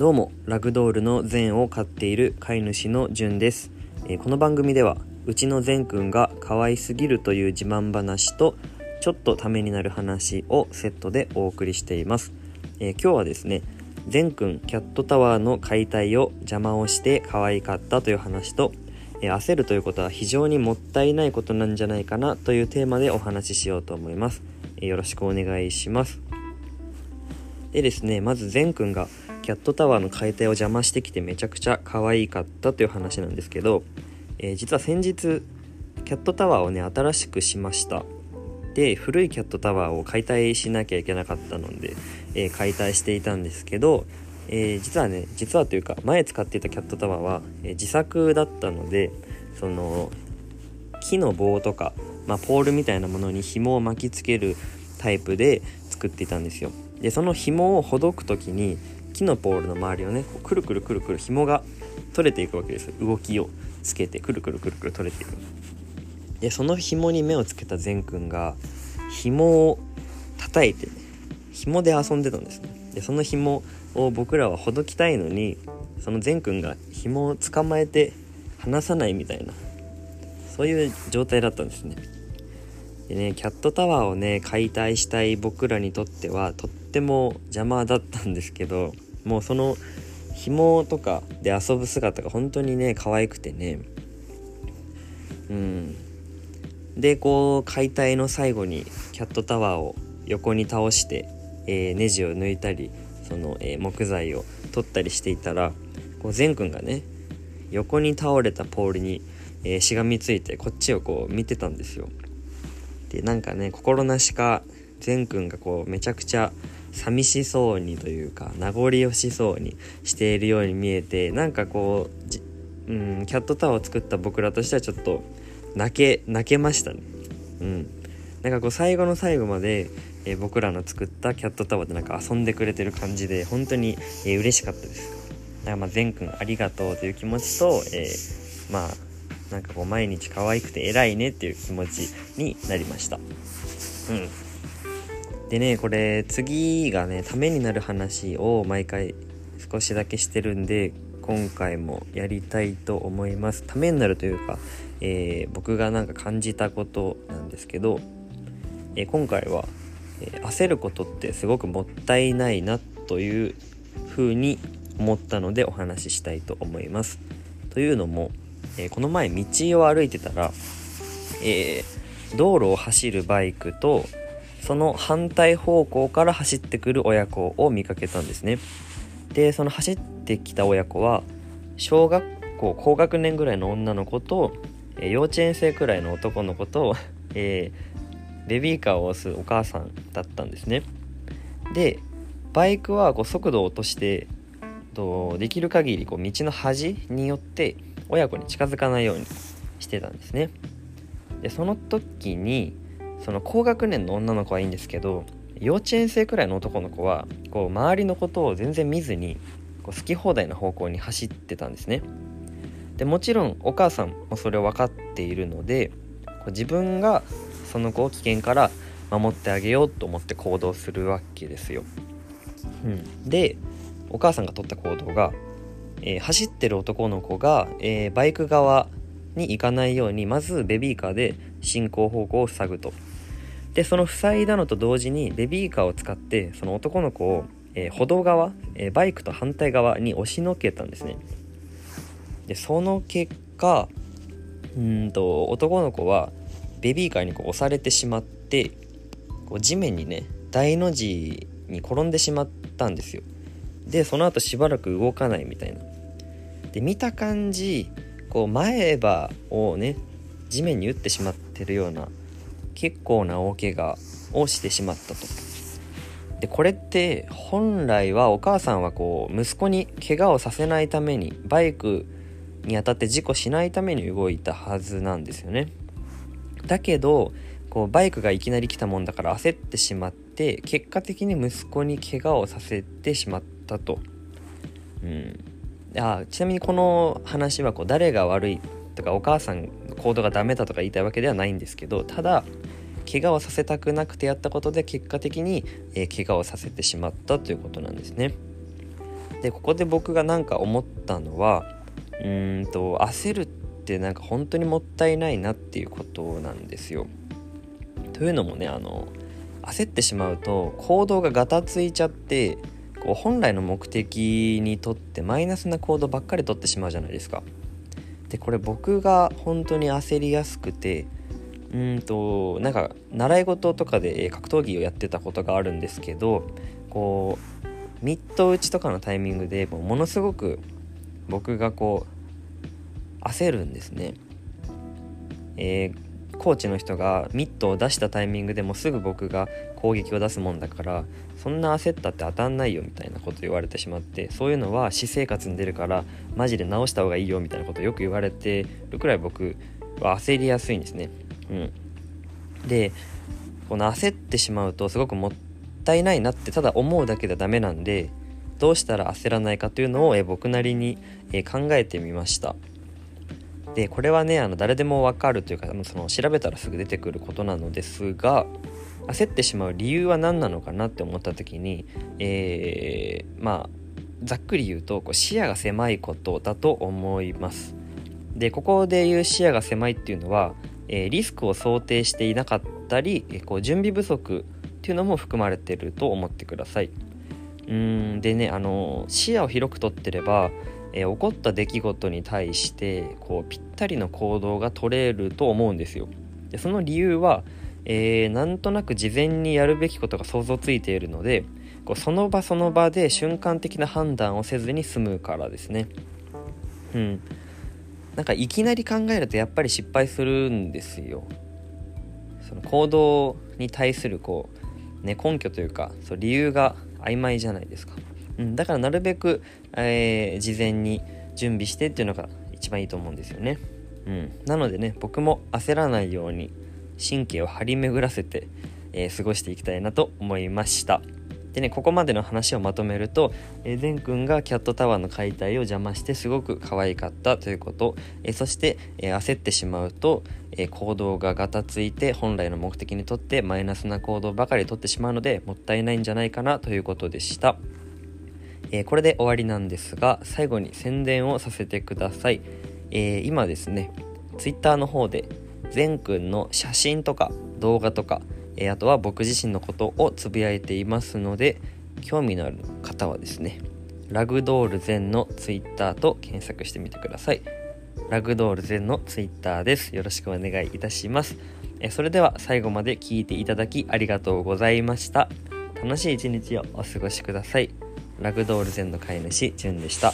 どうもラグドールの善を飼っている飼い主のじゅんです、えーこの番組ではうちの善くんが可愛すぎるという自慢話とちょっとためになる話をセットでお送りしています、えー今日はですね善くんキャットタワーの解体を邪魔をして可愛かったという話とえー焦るということは非常にもったいないことなんじゃないかなというテーマでお話ししようと思います、えよろしくお願いします。でですねまず善くんがキャットタワーの解体を邪魔してきてめちゃくちゃ可愛かったという話なんですけど、えー実は先日キャットタワーをね新しくしました。で古いキャットタワーを解体しなきゃいけなかったので、えー解体していたんですけど、えー実はね実はというか前使っていたキャットタワーは、え自作だったのでその木の棒とか、まあ、ポールみたいなものに紐を巻きつけるタイプで作っていたんですよ。でその紐をほどく時に木のポールの周りをねこうくるくるくるくる紐が取れていくわけです。動きをつけてくるくるくるくる取れていく。でその紐に目をつけた善くんが紐を叩いて紐で遊んでたんですね。でその紐を僕らはほどきたいのにその善くんが紐を捕まえて離さないみたいなそういう状態だったんですね。でねキャットタワーをね解体したい僕らにとってはとっても邪魔だったんですけどもうその紐とかで遊ぶ姿が本当にね可愛くてね。うん。でこう解体の最後にキャットタワーを横に倒して、えーネジを抜いたりその、えー木材を取ったりしていたらこう善くんがね横に倒れたポールに、えーしがみついてこっちをこう見てたんですよ。でなんかね心なしか善くんがこうめちゃくちゃ寂しそうにというか名残惜しそうにしているように見えてなんかこううんキャットタワーを作った僕らとしてはちょっと泣け泣けましたね。うん。なんかこう最後の最後まで、えー僕らの作ったキャットタワーでなんか遊んでくれてる感じで本当に、えー嬉しかったです。だからまあ善くんありがとうという気持ちと、えーまあなんかこう毎日可愛くて偉いねっていう気持ちになりました。うん。でねこれ次がねためになる話を毎回少しだけしてるんで今回もやりたいと思います。ためになるというか、えー僕がなんか感じたことなんですけど、えー今回は、えー焦ることってすごくもったいないなというふうに思ったのでお話ししたいと思います。というのも、えーこの前道を歩いてたら、えー道路を走るバイクとその反対方向から走ってくる親子を見かけたんですね。でその走ってきた親子は小学校高学年ぐらいの女の子と、えー幼稚園生くらいの男の子と、えベビーカーを押すお母さんだったんですね。でバイクはこう速度を落としてとできる限りこう道の端によって親子に近づかないようにしてたんですね。でその時にその高学年の女の子はいいんですけど幼稚園生くらいの男の子はこう周りのことを全然見ずにこう好き放題な方向に走ってたんですね。でもちろんお母さんもそれを分かっているのでこう自分がその子を危険から守ってあげようと思って行動するわけですよ、うん、でお母さんが取った行動が、えー走ってる男の子が、えーバイク側に行かないようにまずベビーカーで進行方向を塞ぐと。でその塞いだのと同時にベビーカーを使ってその男の子を、えー歩道側、えバイクと反対側に押しのけたんですね。でその結果うんと男の子はベビーカーにこう押されてしまってこう地面にね大の字に転んでしまったんですよ。でその後しばらく動かないみたいな。で見た感じこう前歯をね地面に打ってしまってるような結構な大怪我をしてしまったと。でこれって本来はお母さんはこう息子に怪我をさせないためにバイクに当たって事故しないために動いたはずなんですよね。だけどこうバイクがいきなり来たもんだから焦ってしまって結果的に息子に怪我をさせてしまった。と、うん、あちなみにこの話はこう誰が悪いとかお母さんの行動がダメだとか言いたいわけではないんですけどただ怪我をさせたくなくてやったことで結果的に、えー怪我をさせてしまったということなんですね。でここで僕が何か思ったのはうーんと焦るってなんか本当にもったいないなっていうことなんですよ。というのもねあの焦ってしまうと行動がガタついちゃってこう本来の目的にとってマイナスな行動ばっかりとってしまうじゃないですか。でこれ僕が本当に焦りやすくてうんとなんか習い事とかで格闘技をやってたことがあるんですけどこうミット打ちとかのタイミングでもうものすごく僕がこう焦るんですね。えーコーチの人がミットを出したタイミングでもすぐ僕が攻撃を出すもんだからそんな焦ったって当たんないよみたいなこと言われてしまってそういうのは私生活に出るからマジで直した方がいいよみたいなことよく言われてるくらい僕は焦りやすいんですね。うん、でこの焦ってしまうとすごくもったいないなってただ思うだけではダメなんでどうしたら焦らないかというのをえ僕なりにえ考えてみました。でこれはねあの誰でも分かるというかその調べたらすぐ出てくることなのですが焦ってしまう理由は何なのかなって思った時に、えー、まあざっくり言うとこう視野が狭いことだと思います。でここで言う視野が狭いっていうのは、えー、リスクを想定していなかったり、えー、こう準備不足っていうのも含まれてると思ってください。うんでねあの視野を広くとってればえー、起こった出来事に対してこうぴったりの行動が取れると思うんですよ。でその理由は、えー、なんとなく事前にやるべきことが想像ついているのでこうその場その場で瞬間的な判断をせずに済むからですね。うん。なんかいきなり考えるとやっぱり失敗するんですよ。その行動に対するこう、ね、根拠というかそう理由が曖昧じゃないですか。うん、だからなるべく、えー、事前に準備してっていうのが一番いいと思うんですよね。うん、なのでね僕も焦らないように神経を張り巡らせて、えー、過ごしていきたいなと思いました。でねここまでの話をまとめると、えー、善くんがキャットタワーの解体を邪魔してすごく可愛かったということ、えー、そして、えー、焦ってしまうと、え行動がガタついて本来の目的にとってマイナスな行動ばかりとってしまうのでもったいないんじゃないかなということでした。え、これで終わりなんですが最後に宣伝をさせてください、え、今ですね Twitter の方で善くんの写真とか動画とか、えー、あとは僕自身のことをつぶやいていますので興味のある方はですねラグドール善の Twitter と検索してみてください。ラグドール善の Twitter です。よろしくお願いいたします。えそれでは最後まで聞いていただきありがとうございました。楽しい一日をお過ごしください。ラグドールゼンの飼い主、ジュンでした。